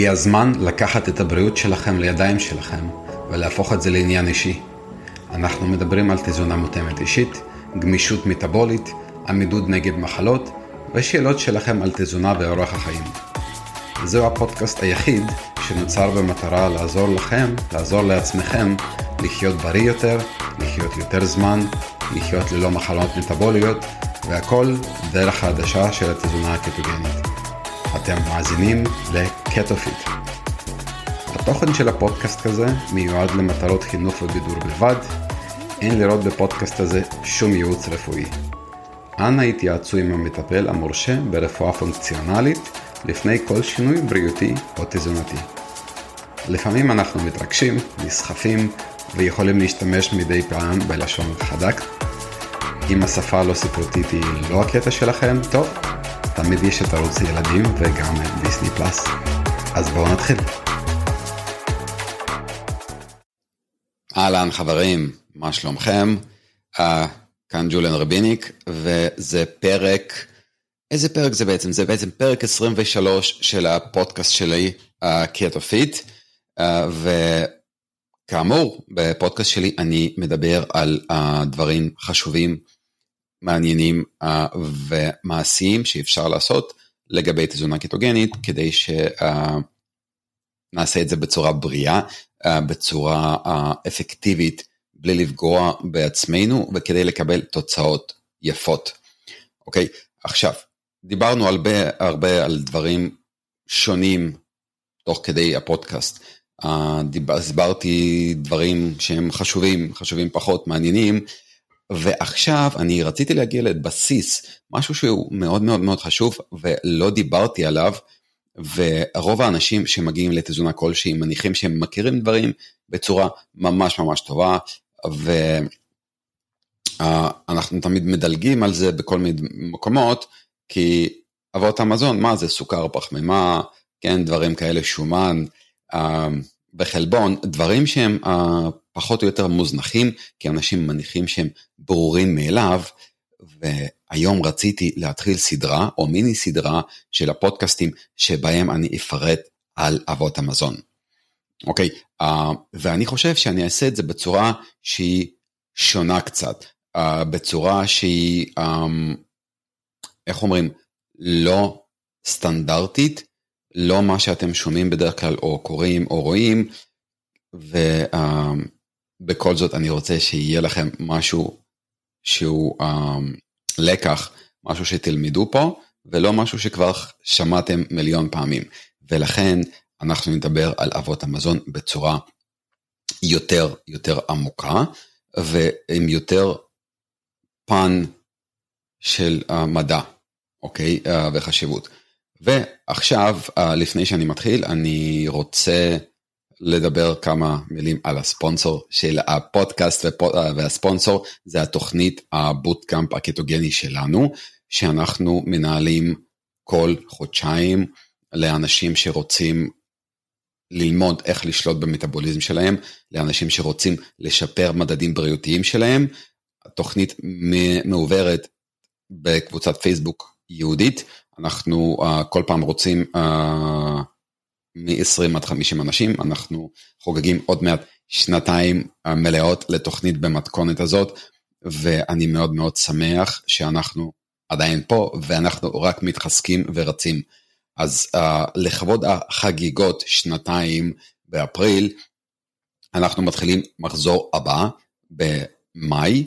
הגיע הזמן לקחת את הבריאות שלכם לידיים שלכם ולהפוך את זה לעניין אישי. אנחנו מדברים על תזונה מותאמת אישית, גמישות מטאבולית, עמידות נגד מחלות ושאלות שלכם על תזונה ואורח החיים. זהו הפודקאסט היחיד שנוצר במטרה לעזור לכם, לעזור לעצמכם, לחיות בריא יותר, לחיות יותר זמן, לחיות ללא מחלות מטאבוליות, והכל דרך העדשה של התזונה הקטוגנית. אתם מאזינים לקטופיט. התוכן של הפודקאסט הזה מיועד למטרות חינוך ובידור בלבד. אין לראות בפודקאסט הזה שום ייעוץ רפואי. אנא התייעצו עם המטפל המורשה ברפואה פונקציונלית לפני כל שינוי בריאותי או תזונתי. לפעמים אנחנו מתרגשים, נסחפים ויכולים להשתמש מדי פעם בלשון חדק. אם השפה הלא ספרותית היא לא הקטע שלכם, טוב, תמיד יש את ערוץ ילדים וגם דיסני פלאס. אז בואו נתחיל. אהלן חברים, מה שלומכם? אה, כאן ג'וליאן רביניק, וזה פרק, איזה פרק זה בעצם? זה בעצם פרק 23 של הפודקאסט שלי, קטו פיט, אה, וכאמור, בפודקאסט שלי אני מדבר על uh, דברים חשובים מעניינים uh, ומעשיים שאפשר לעשות לגבי תזונה קטוגנית כדי שנעשה uh, את זה בצורה בריאה, uh, בצורה אפקטיבית, בלי לפגוע בעצמנו וכדי לקבל תוצאות יפות. אוקיי, עכשיו, דיברנו הרבה הרבה על דברים שונים תוך כדי הפודקאסט. הסברתי דברים שהם חשובים, חשובים פחות, מעניינים, ועכשיו אני רציתי להגיע לבסיס, משהו שהוא מאוד מאוד מאוד חשוב ולא דיברתי עליו, ורוב האנשים שמגיעים לתזונה כלשהי מניחים שהם מכירים דברים בצורה ממש ממש טובה, ואנחנו תמיד מדלגים על זה בכל מיני מקומות, כי אבות המזון, מה זה סוכר, פחמימה, כן, דברים כאלה, שומן, בחלבון, דברים שהם פחות או יותר מוזנחים, כי אנשים מניחים שהם ברורים מאליו, והיום רציתי להתחיל סדרה או מיני סדרה של הפודקאסטים שבהם אני אפרט על אבות המזון. אוקיי, uh, ואני חושב שאני אעשה את זה בצורה שהיא שונה קצת, uh, בצורה שהיא, um, איך אומרים, לא סטנדרטית, לא מה שאתם שומעים בדרך כלל או קוראים או רואים, ו... Uh, בכל זאת אני רוצה שיהיה לכם משהו שהוא um, לקח, משהו שתלמדו פה, ולא משהו שכבר שמעתם מיליון פעמים. ולכן אנחנו נדבר על אבות המזון בצורה יותר יותר עמוקה, ועם יותר פן של uh, מדע, אוקיי? Uh, וחשיבות. ועכשיו, uh, לפני שאני מתחיל, אני רוצה לדבר כמה מילים על הספונסור של הפודקאסט והספונסור זה התוכנית הבוטקאמפ הקטוגני שלנו שאנחנו מנהלים כל חודשיים לאנשים שרוצים ללמוד איך לשלוט במטאבוליזם שלהם, לאנשים שרוצים לשפר מדדים בריאותיים שלהם. התוכנית מעוברת בקבוצת פייסבוק יהודית, אנחנו uh, כל פעם רוצים uh, מ-20 עד 50 אנשים, אנחנו חוגגים עוד מעט שנתיים מלאות לתוכנית במתכונת הזאת, ואני מאוד מאוד שמח שאנחנו עדיין פה, ואנחנו רק מתחזקים ורצים. אז uh, לכבוד החגיגות שנתיים באפריל, אנחנו מתחילים מחזור הבא במאי,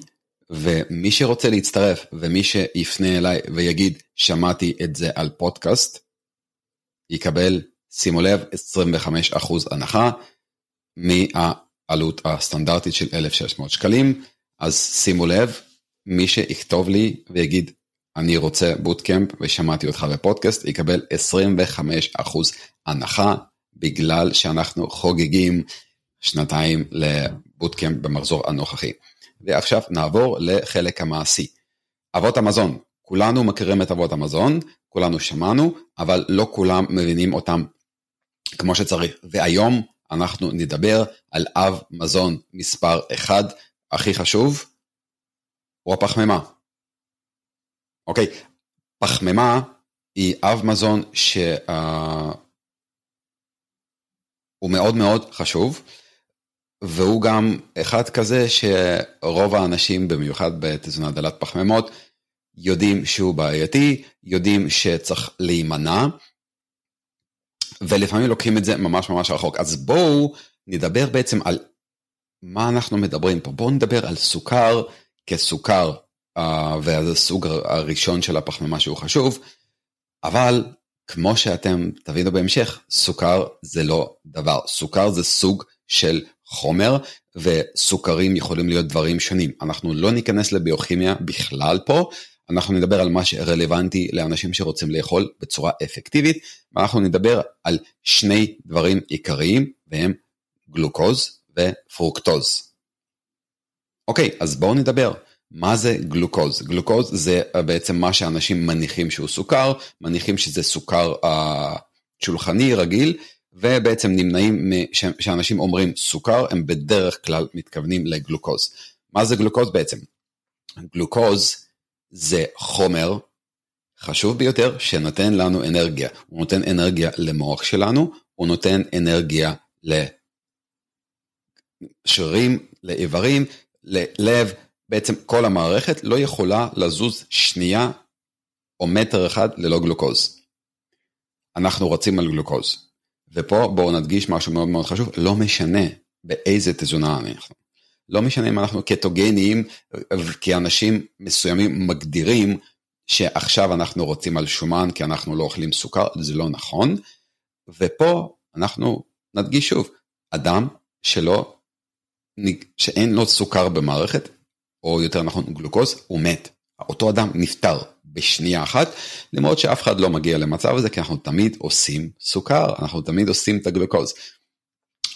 ומי שרוצה להצטרף ומי שיפנה אליי ויגיד שמעתי את זה על פודקאסט, יקבל שימו לב, 25% הנחה מהעלות הסטנדרטית של 1,600 שקלים, אז שימו לב, מי שיכתוב לי ויגיד, אני רוצה בוטקאמפ ושמעתי אותך בפודקאסט, יקבל 25% הנחה, בגלל שאנחנו חוגגים שנתיים לבוטקאמפ במחזור הנוכחי. ועכשיו נעבור לחלק המעשי. אבות המזון, כולנו מכירים את אבות המזון, כולנו שמענו, אבל לא כולם מבינים אותם כמו שצריך. והיום אנחנו נדבר על אב מזון מספר 1, הכי חשוב, הוא הפחמימה. אוקיי, פחמימה היא אב מזון ש... הוא מאוד מאוד חשוב, והוא גם אחד כזה שרוב האנשים, במיוחד בתזונה דלת פחמימות, יודעים שהוא בעייתי, יודעים שצריך להימנע, ולפעמים לוקחים את זה ממש ממש רחוק. אז בואו נדבר בעצם על מה אנחנו מדברים פה. בואו נדבר על סוכר כסוכר, uh, וזה הסוג הראשון של הפחמימה שהוא חשוב, אבל כמו שאתם תבינו בהמשך, סוכר זה לא דבר. סוכר זה סוג של חומר, וסוכרים יכולים להיות דברים שונים. אנחנו לא ניכנס לביוכימיה בכלל פה, אנחנו נדבר על מה שרלוונטי לאנשים שרוצים לאכול בצורה אפקטיבית, ואנחנו נדבר על שני דברים עיקריים, והם גלוקוז ופרוקטוז. אוקיי, אז בואו נדבר. מה זה גלוקוז? גלוקוז זה בעצם מה שאנשים מניחים שהוא סוכר, מניחים שזה סוכר uh, שולחני רגיל, ובעצם נמנעים שאנשים אומרים סוכר, הם בדרך כלל מתכוונים לגלוקוז. מה זה גלוקוז בעצם? גלוקוז זה חומר חשוב ביותר שנותן לנו אנרגיה. הוא נותן אנרגיה למוח שלנו, הוא נותן אנרגיה לשרירים, לאיברים, ללב, בעצם כל המערכת לא יכולה לזוז שנייה או מטר אחד ללא גלוקוז. אנחנו רצים על גלוקוז. ופה בואו נדגיש משהו מאוד מאוד חשוב, לא משנה באיזה תזונה אנחנו. לא משנה אם אנחנו קטוגניים, כי אנשים מסוימים מגדירים שעכשיו אנחנו רוצים על שומן כי אנחנו לא אוכלים סוכר, זה לא נכון. ופה אנחנו נדגיש שוב, אדם שלא, שאין לו סוכר במערכת, או יותר נכון גלוקוז, הוא מת. אותו אדם נפטר בשנייה אחת, למרות שאף אחד לא מגיע למצב הזה, כי אנחנו תמיד עושים סוכר, אנחנו תמיד עושים את הגלוקוז.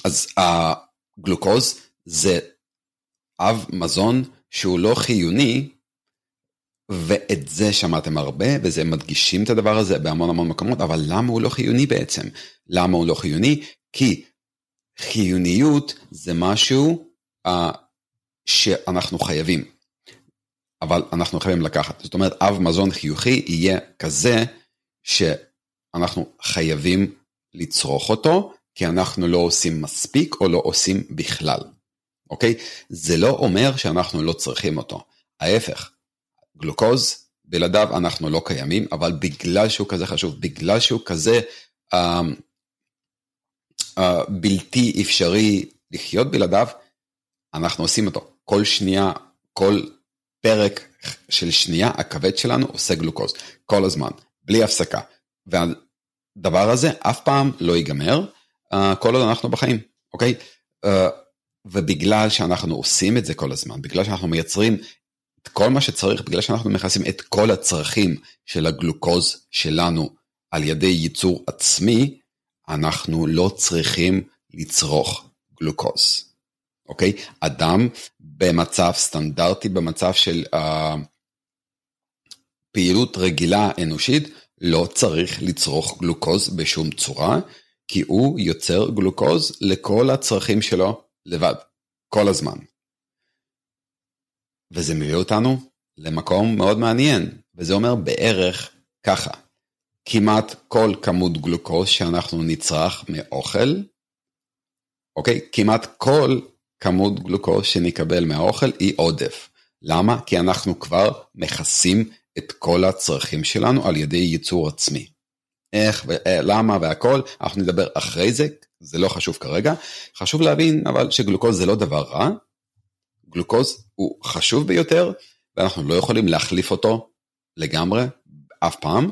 אז הגלוקוז זה אב מזון שהוא לא חיוני, ואת זה שמעתם הרבה, וזה מדגישים את הדבר הזה בהמון המון מקומות, אבל למה הוא לא חיוני בעצם? למה הוא לא חיוני? כי חיוניות זה משהו uh, שאנחנו חייבים, אבל אנחנו חייבים לקחת. זאת אומרת, אב מזון חיוכי יהיה כזה שאנחנו חייבים לצרוך אותו, כי אנחנו לא עושים מספיק או לא עושים בכלל. אוקיי? זה לא אומר שאנחנו לא צריכים אותו. ההפך, גלוקוז, בלעדיו אנחנו לא קיימים, אבל בגלל שהוא כזה חשוב, בגלל שהוא כזה uh, uh, בלתי אפשרי לחיות בלעדיו, אנחנו עושים אותו. כל שנייה, כל פרק של שנייה, הכבד שלנו עושה גלוקוז, כל הזמן, בלי הפסקה. והדבר הזה אף פעם לא ייגמר, uh, כל עוד אנחנו בחיים, אוקיי? Uh, ובגלל שאנחנו עושים את זה כל הזמן, בגלל שאנחנו מייצרים את כל מה שצריך, בגלל שאנחנו מכסים את כל הצרכים של הגלוקוז שלנו על ידי ייצור עצמי, אנחנו לא צריכים לצרוך גלוקוז. אוקיי? אדם במצב סטנדרטי, במצב של uh, פעילות רגילה אנושית, לא צריך לצרוך גלוקוז בשום צורה, כי הוא יוצר גלוקוז לכל הצרכים שלו לבד, כל הזמן. וזה מביא אותנו למקום מאוד מעניין, וזה אומר בערך ככה, כמעט כל כמות גלוקוז שאנחנו נצרך מאוכל, אוקיי? כמעט כל כמות גלוקוז שנקבל מהאוכל היא עודף. למה? כי אנחנו כבר מכסים את כל הצרכים שלנו על ידי ייצור עצמי. איך ולמה והכל, אנחנו נדבר אחרי זה, זה לא חשוב כרגע. חשוב להבין אבל שגלוקוז זה לא דבר רע, גלוקוז הוא חשוב ביותר ואנחנו לא יכולים להחליף אותו לגמרי אף פעם,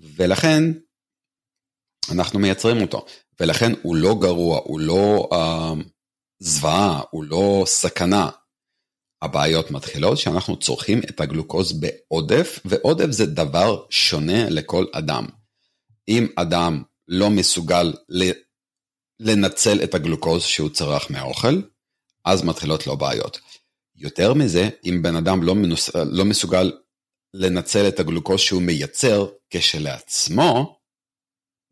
ולכן אנחנו מייצרים אותו, ולכן הוא לא גרוע, הוא לא uh, זוועה, הוא לא סכנה. הבעיות מתחילות שאנחנו צורכים את הגלוקוז בעודף, ועודף זה דבר שונה לכל אדם. אם אדם לא מסוגל לנצל את הגלוקוז שהוא צרך מהאוכל, אז מתחילות לו בעיות. יותר מזה, אם בן אדם לא, מנוס... לא מסוגל לנצל את הגלוקוז שהוא מייצר כשלעצמו,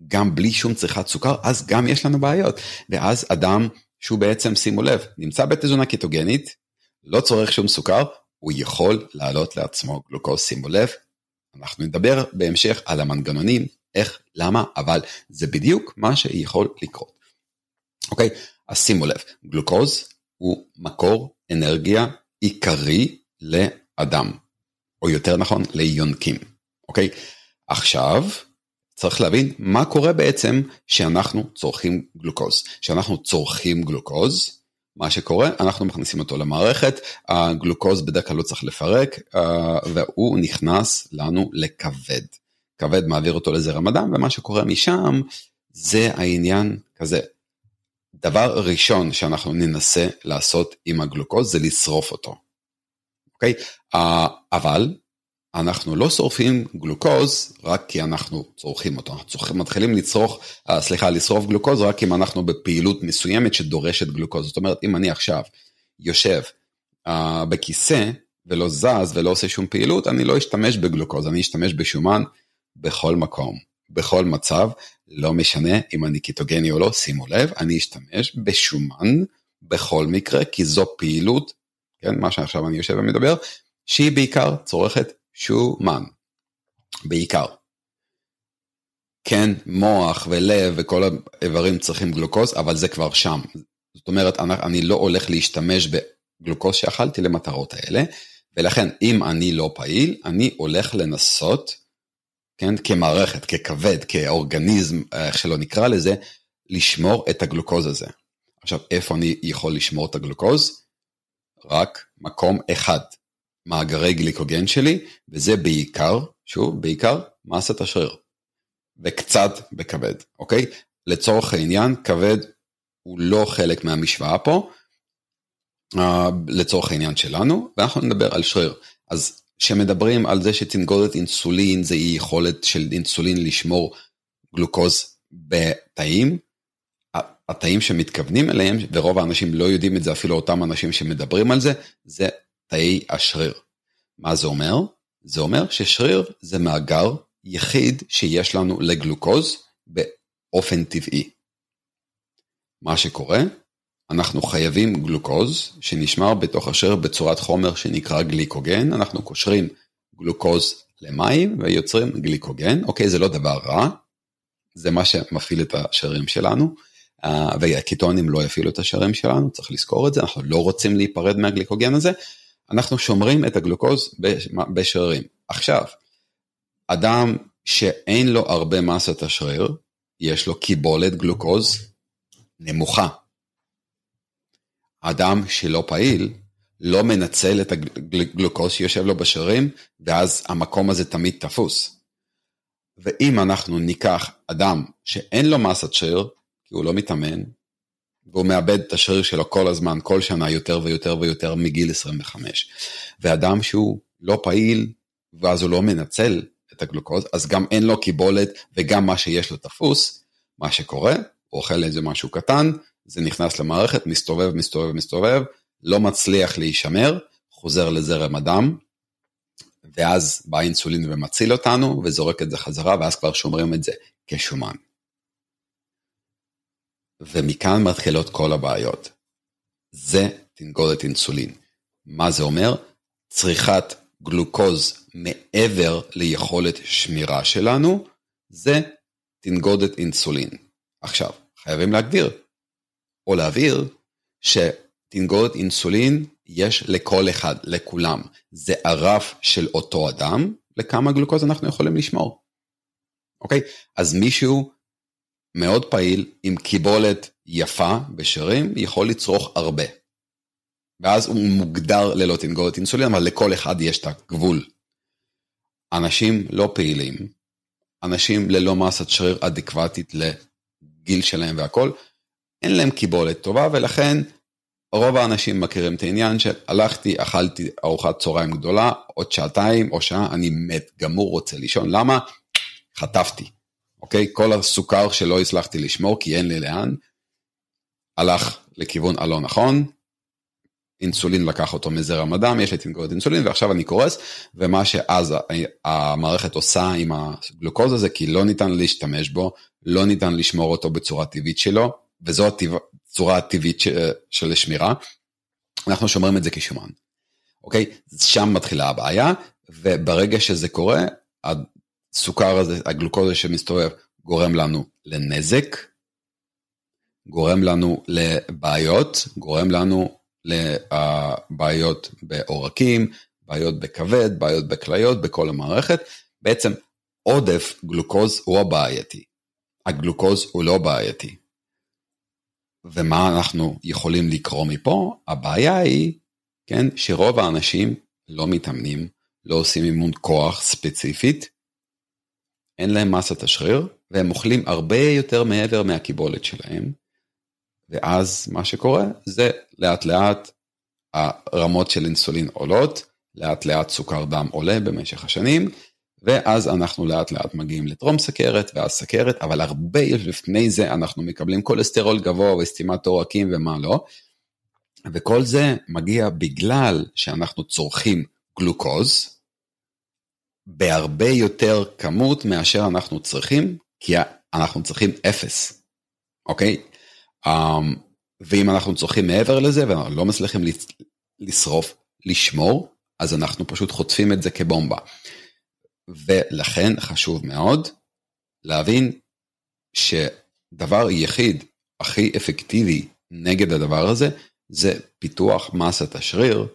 גם בלי שום צריכת סוכר, אז גם יש לנו בעיות. ואז אדם שהוא בעצם, שימו לב, נמצא בתזונה קיטוגנית, לא צורך שום סוכר, הוא יכול להעלות לעצמו גלוקוז, שימו לב. אנחנו נדבר בהמשך על המנגנונים איך, למה, אבל זה בדיוק מה שיכול לקרות. אוקיי? אז שימו לב, גלוקוז הוא מקור אנרגיה עיקרי לאדם, או יותר נכון ליונקים, אוקיי? עכשיו, צריך להבין מה קורה בעצם שאנחנו צורכים גלוקוז. כשאנחנו צורכים גלוקוז, מה שקורה, אנחנו מכניסים אותו למערכת, הגלוקוז בדרך כלל לא צריך לפרק, אה, והוא נכנס לנו לכבד. כבד מעביר אותו לזרם הדם, ומה שקורה משם זה העניין כזה. דבר ראשון שאנחנו ננסה לעשות עם הגלוקוז זה לשרוף אותו. אוקיי? אה, אבל אנחנו לא שורפים גלוקוז רק כי אנחנו צורכים אותו, אנחנו צורכים, מתחילים לצרוך, uh, סליחה, לשרוף גלוקוז רק אם אנחנו בפעילות מסוימת שדורשת גלוקוז. זאת אומרת, אם אני עכשיו יושב uh, בכיסא ולא זז ולא עושה שום פעילות, אני לא אשתמש בגלוקוז, אני אשתמש בשומן בכל מקום, בכל מצב, לא משנה אם אני קיטוגני או לא, שימו לב, אני אשתמש בשומן בכל מקרה, כי זו פעילות, כן, מה שעכשיו אני יושב ומדבר, שהיא בעיקר צורכת שומן, בעיקר. כן, מוח ולב וכל האיברים צריכים גלוקוז, אבל זה כבר שם. זאת אומרת, אני לא הולך להשתמש בגלוקוז שאכלתי למטרות האלה, ולכן אם אני לא פעיל, אני הולך לנסות, כן, כמערכת, ככבד, כאורגניזם, איך שלא נקרא לזה, לשמור את הגלוקוז הזה. עכשיו, איפה אני יכול לשמור את הגלוקוז? רק מקום אחד, מאגרי גליקוגן שלי, וזה בעיקר, שוב, בעיקר מסת השריר. וקצת בכבד, אוקיי? לצורך העניין, כבד הוא לא חלק מהמשוואה פה, uh, לצורך העניין שלנו, ואנחנו נדבר על שריר. אז כשמדברים על זה שתנגודת אינסולין זה יכולת של אינסולין לשמור גלוקוז בתאים, התאים שמתכוונים אליהם, ורוב האנשים לא יודעים את זה, אפילו אותם אנשים שמדברים על זה, זה תאי השריר. מה זה אומר? זה אומר ששריר זה מאגר יחיד שיש לנו לגלוקוז באופן טבעי. מה שקורה, אנחנו חייבים גלוקוז שנשמר בתוך השריר בצורת חומר שנקרא גליקוגן, אנחנו קושרים גלוקוז למים ויוצרים גליקוגן, אוקיי, זה לא דבר רע, זה מה שמפעיל את השרירים שלנו, אה, והקיטונים לא יפעילו את השרירים שלנו, צריך לזכור את זה, אנחנו לא רוצים להיפרד מהגליקוגן הזה, אנחנו שומרים את הגלוקוז בשרירים. עכשיו, אדם שאין לו הרבה מסת השריר, יש לו קיבולת גלוקוז נמוכה. אדם שלא פעיל, לא מנצל את הגלוקוז שיושב לו בשרירים, ואז המקום הזה תמיד תפוס. ואם אנחנו ניקח אדם שאין לו מסת שריר, כי הוא לא מתאמן, והוא מאבד את השריר שלו כל הזמן, כל שנה יותר ויותר ויותר מגיל 25. ואדם שהוא לא פעיל, ואז הוא לא מנצל את הגלוקוז, אז גם אין לו קיבולת וגם מה שיש לו תפוס, מה שקורה, הוא אוכל איזה משהו קטן, זה נכנס למערכת, מסתובב, מסתובב, מסתובב, לא מצליח להישמר, חוזר לזרם הדם, ואז בא אינסולין ומציל אותנו, וזורק את זה חזרה, ואז כבר שומרים את זה כשומן. ומכאן מתחילות כל הבעיות. זה תנגודת אינסולין. מה זה אומר? צריכת גלוקוז מעבר ליכולת שמירה שלנו, זה תנגודת אינסולין. עכשיו, חייבים להגדיר, או להבהיר, שתנגודת אינסולין יש לכל אחד, לכולם. זה הרף של אותו אדם, לכמה גלוקוז אנחנו יכולים לשמור. אוקיי? אז מישהו מאוד פעיל, עם קיבולת יפה בשרירים, יכול לצרוך הרבה. ואז הוא מוגדר ללא תנגודת אינסולין, אבל לכל אחד יש את הגבול. אנשים לא פעילים, אנשים ללא מסת שריר אדקוותית לגיל שלהם והכל, אין להם קיבולת טובה, ולכן רוב האנשים מכירים את העניין שהלכתי, אכלתי ארוחת צהריים גדולה, עוד שעתיים או שעה, אני מת, גמור, רוצה לישון. למה? חטפתי. אוקיי? כל הסוכר שלא הצלחתי לשמור כי אין לי לאן, הלך לכיוון הלא נכון, אינסולין לקח אותו מזרם הדם, יש לי תנגודת אינסולין ועכשיו אני קורס, ומה שאז המערכת עושה עם הגלוקוז הזה, כי לא ניתן להשתמש בו, לא ניתן לשמור אותו בצורה טבעית שלו, וזו הצורה הטבעית של שמירה, אנחנו שומרים את זה כשומן. אוקיי? שם מתחילה הבעיה, וברגע שזה קורה, הסוכר הזה, הגלוקוזה שמסתובב, גורם לנו לנזק, גורם לנו לבעיות, גורם לנו לבעיות בעורקים, בעיות בכבד, בעיות בכליות, בכל המערכת. בעצם עודף גלוקוז הוא הבעייתי. הגלוקוז הוא לא בעייתי. ומה אנחנו יכולים לקרוא מפה? הבעיה היא, כן, שרוב האנשים לא מתאמנים, לא עושים אימון כוח ספציפית, אין להם מסת השריר, והם אוכלים הרבה יותר מעבר מהקיבולת שלהם, ואז מה שקורה זה לאט לאט הרמות של אינסולין עולות, לאט לאט סוכר דם עולה במשך השנים, ואז אנחנו לאט לאט מגיעים לטרום סכרת ואז סכרת, אבל הרבה לפני זה אנחנו מקבלים כולסטרול גבוה וסתימת עורקים ומה לא. וכל זה מגיע בגלל שאנחנו צורכים גלוקוז בהרבה יותר כמות מאשר אנחנו צריכים, כי אנחנו צריכים אפס, אוקיי? Um, ואם אנחנו צורכים מעבר לזה ואנחנו לא מצליחים לשרוף, לשמור, אז אנחנו פשוט חוטפים את זה כבומבה. ולכן חשוב מאוד להבין שדבר יחיד הכי אפקטיבי נגד הדבר הזה, זה פיתוח מסת השריר,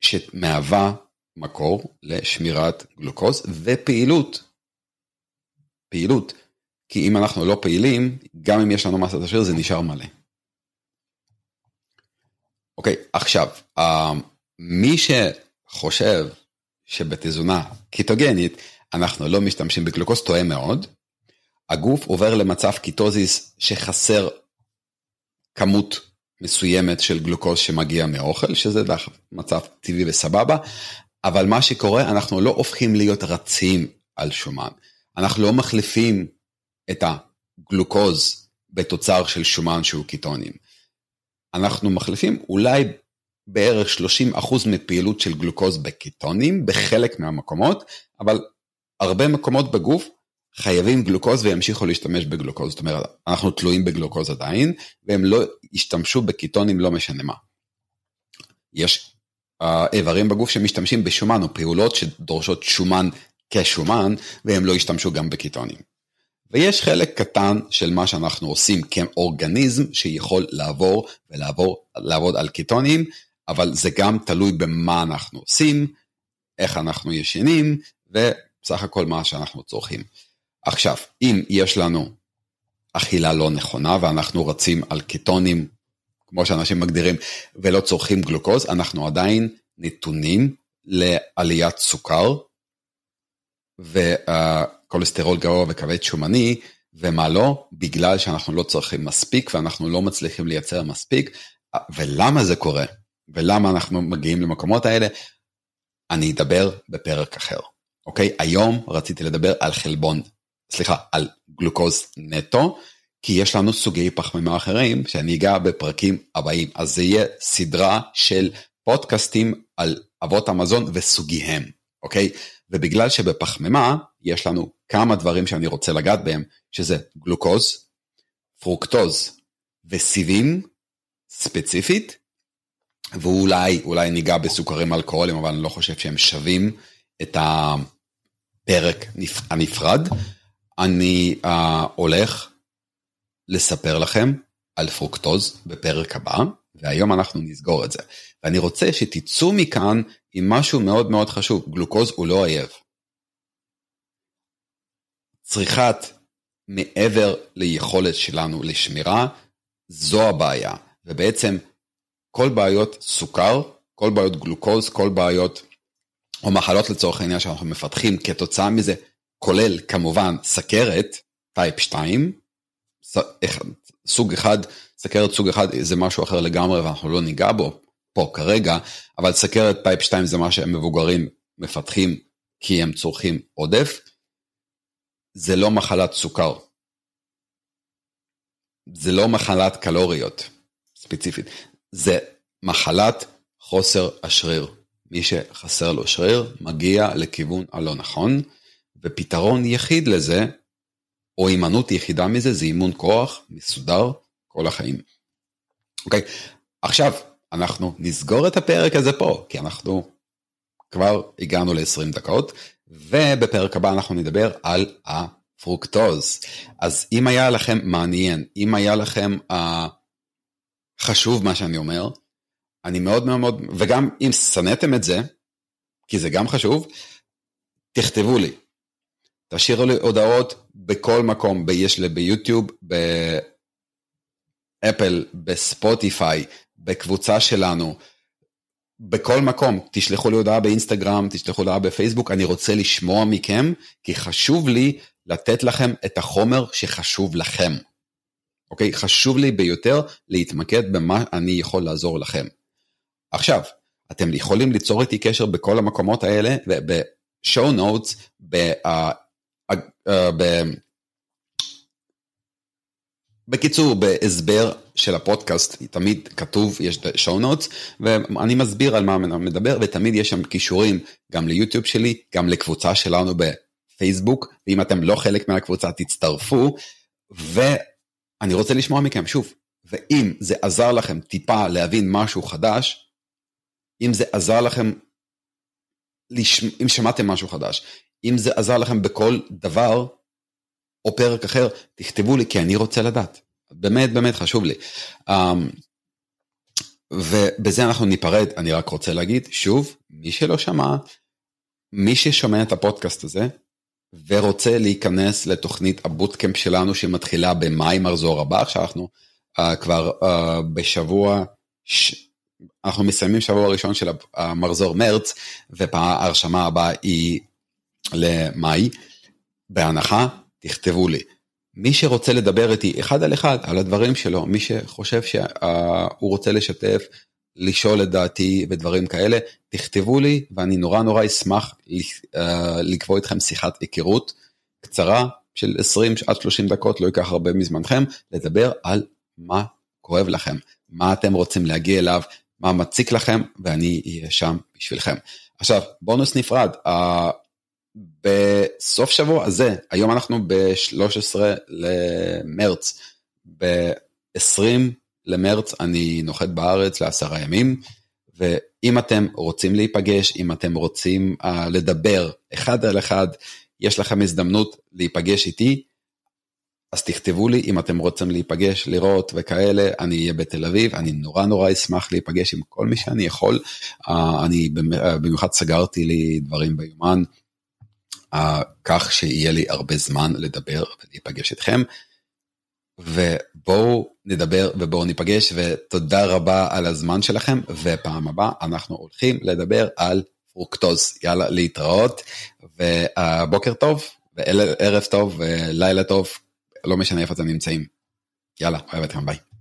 שמהווה מקור לשמירת גלוקוז ופעילות. פעילות. כי אם אנחנו לא פעילים, גם אם יש לנו מסת השריר זה נשאר מלא. אוקיי, עכשיו, אה, מי שחושב שבתזונה קיטוגנית אנחנו לא משתמשים בגלוקוז טועה מאוד. הגוף עובר למצב קיטוזיס שחסר כמות מסוימת של גלוקוז שמגיע מאוכל, שזה מצב טבעי וסבבה, אבל מה שקורה, אנחנו לא הופכים להיות רצים על שומן. אנחנו לא מחליפים את הגלוקוז בתוצר של שומן שהוא קיטונים. אנחנו מחליפים אולי בערך 30 אחוז מפעילות של גלוקוז בקיטונים בחלק מהמקומות, אבל הרבה מקומות בגוף חייבים גלוקוז וימשיכו להשתמש בגלוקוז, זאת אומרת, אנחנו תלויים בגלוקוז עדיין, והם לא ישתמשו בקיטונים לא משנה מה. יש uh, איברים בגוף שמשתמשים בשומן או פעולות שדורשות שומן כשומן, והם לא ישתמשו גם בקיטונים. ויש חלק קטן של מה שאנחנו עושים כאורגניזם שיכול לעבור ולעבור, לעבוד על קיטונים, אבל זה גם תלוי במה אנחנו עושים, איך אנחנו ישנים, וסך הכל מה שאנחנו צורכים. עכשיו, אם יש לנו אכילה לא נכונה ואנחנו רצים על קטונים, כמו שאנשים מגדירים, ולא צורכים גלוקוז, אנחנו עדיין נתונים לעליית סוכר וכולסטרול גרוע וכבד שומני, ומה לא, בגלל שאנחנו לא צורכים מספיק ואנחנו לא מצליחים לייצר מספיק. ולמה זה קורה? ולמה אנחנו מגיעים למקומות האלה, אני אדבר בפרק אחר, אוקיי? היום רציתי לדבר על חלבון, סליחה, על גלוקוז נטו, כי יש לנו סוגי פחמימה אחרים שאני אגע בפרקים הבאים, אז זה יהיה סדרה של פודקאסטים על אבות המזון וסוגיהם, אוקיי? ובגלל שבפחמימה יש לנו כמה דברים שאני רוצה לגעת בהם, שזה גלוקוז, פרוקטוז וסיבים ספציפית, ואולי, אולי ניגע בסוכרים אלכוהולים, אבל אני לא חושב שהם שווים את הפרק הנפרד. אני אה, הולך לספר לכם על פרוקטוז בפרק הבא, והיום אנחנו נסגור את זה. ואני רוצה שתצאו מכאן עם משהו מאוד מאוד חשוב, גלוקוז הוא לא אויב. צריכת מעבר ליכולת שלנו לשמירה, זו הבעיה. ובעצם כל בעיות סוכר, כל בעיות גלוקוז, כל בעיות או מחלות לצורך העניין שאנחנו מפתחים כתוצאה מזה, כולל כמובן סכרת, type 2, סוג אחד, סכרת סוג אחד זה משהו אחר לגמרי ואנחנו לא ניגע בו פה כרגע, אבל סכרת type 2 זה מה של המבוגרים מפתחים כי הם צורכים עודף, זה לא מחלת סוכר. זה לא מחלת קלוריות ספציפית, זה מחלת חוסר השריר. מי שחסר לו שריר מגיע לכיוון הלא נכון, ופתרון יחיד לזה, או הימנעות יחידה מזה, זה אימון כוח מסודר כל החיים. אוקיי, עכשיו אנחנו נסגור את הפרק הזה פה, כי אנחנו כבר הגענו ל-20 דקות, ובפרק הבא אנחנו נדבר על פרוקטוז. אז אם היה לכם מעניין, אם היה לכם uh, חשוב מה שאני אומר, אני מאוד מאוד, וגם אם שנאתם את זה, כי זה גם חשוב, תכתבו לי. תשאירו לי הודעות בכל מקום, יש לי ביוטיוב, באפל, בספוטיפיי, בקבוצה שלנו, בכל מקום, תשלחו לי הודעה באינסטגרם, תשלחו הודעה בפייסבוק, אני רוצה לשמוע מכם, כי חשוב לי לתת לכם את החומר שחשוב לכם. אוקיי? חשוב לי ביותר להתמקד במה אני יכול לעזור לכם. עכשיו, אתם יכולים ליצור איתי קשר בכל המקומות האלה, ב-show notes, ב... בקיצור, בהסבר של הפודקאסט תמיד כתוב, יש show notes, ואני מסביר על מה אני מדבר, ותמיד יש שם קישורים גם ליוטיוב שלי, גם לקבוצה שלנו בפייסבוק, ואם אתם לא חלק מהקבוצה תצטרפו, ואני רוצה לשמוע מכם שוב, ואם זה עזר לכם טיפה להבין משהו חדש, אם זה עזר לכם, אם שמעתם משהו חדש, אם זה עזר לכם בכל דבר, או פרק אחר, תכתבו לי, כי אני רוצה לדעת. באמת, באמת חשוב לי. Um, ובזה אנחנו ניפרד, אני רק רוצה להגיד, שוב, מי שלא שמע, מי ששומע את הפודקאסט הזה, ורוצה להיכנס לתוכנית הבוטקאמפ שלנו שמתחילה במאי מחזור הבא, עכשיו אנחנו uh, כבר uh, בשבוע, ש... אנחנו מסיימים שבוע ראשון של המחזור מרץ, וההרשמה הבאה היא למאי, בהנחה תכתבו לי. מי שרוצה לדבר איתי אחד על אחד על הדברים שלו, מי שחושב שהוא רוצה לשתף, לשאול את דעתי ודברים כאלה, תכתבו לי ואני נורא נורא אשמח אה, לקבוע איתכם שיחת היכרות קצרה של 20 עד 30 דקות, לא ייקח הרבה מזמנכם, לדבר על מה כואב לכם, מה אתם רוצים להגיע אליו, מה מציק לכם, ואני אהיה שם בשבילכם. עכשיו, בונוס נפרד, בסוף שבוע הזה, היום אנחנו ב-13 למרץ, ב-20 למרץ אני נוחת בארץ לעשרה ימים, ואם אתם רוצים להיפגש, אם אתם רוצים uh, לדבר אחד על אחד, יש לכם הזדמנות להיפגש איתי, אז תכתבו לי אם אתם רוצים להיפגש, לראות וכאלה, אני אהיה בתל אביב, אני נורא נורא אשמח להיפגש עם כל מי שאני יכול, uh, אני במיוחד סגרתי לי דברים ביומן. כך שיהיה לי הרבה זמן לדבר ולהיפגש איתכם. ובואו נדבר ובואו ניפגש ותודה רבה על הזמן שלכם ופעם הבאה אנחנו הולכים לדבר על פרוקטוז יאללה להתראות ובוקר טוב וערב טוב ולילה טוב לא משנה איפה אתם נמצאים. יאללה אוהב אתכם ביי.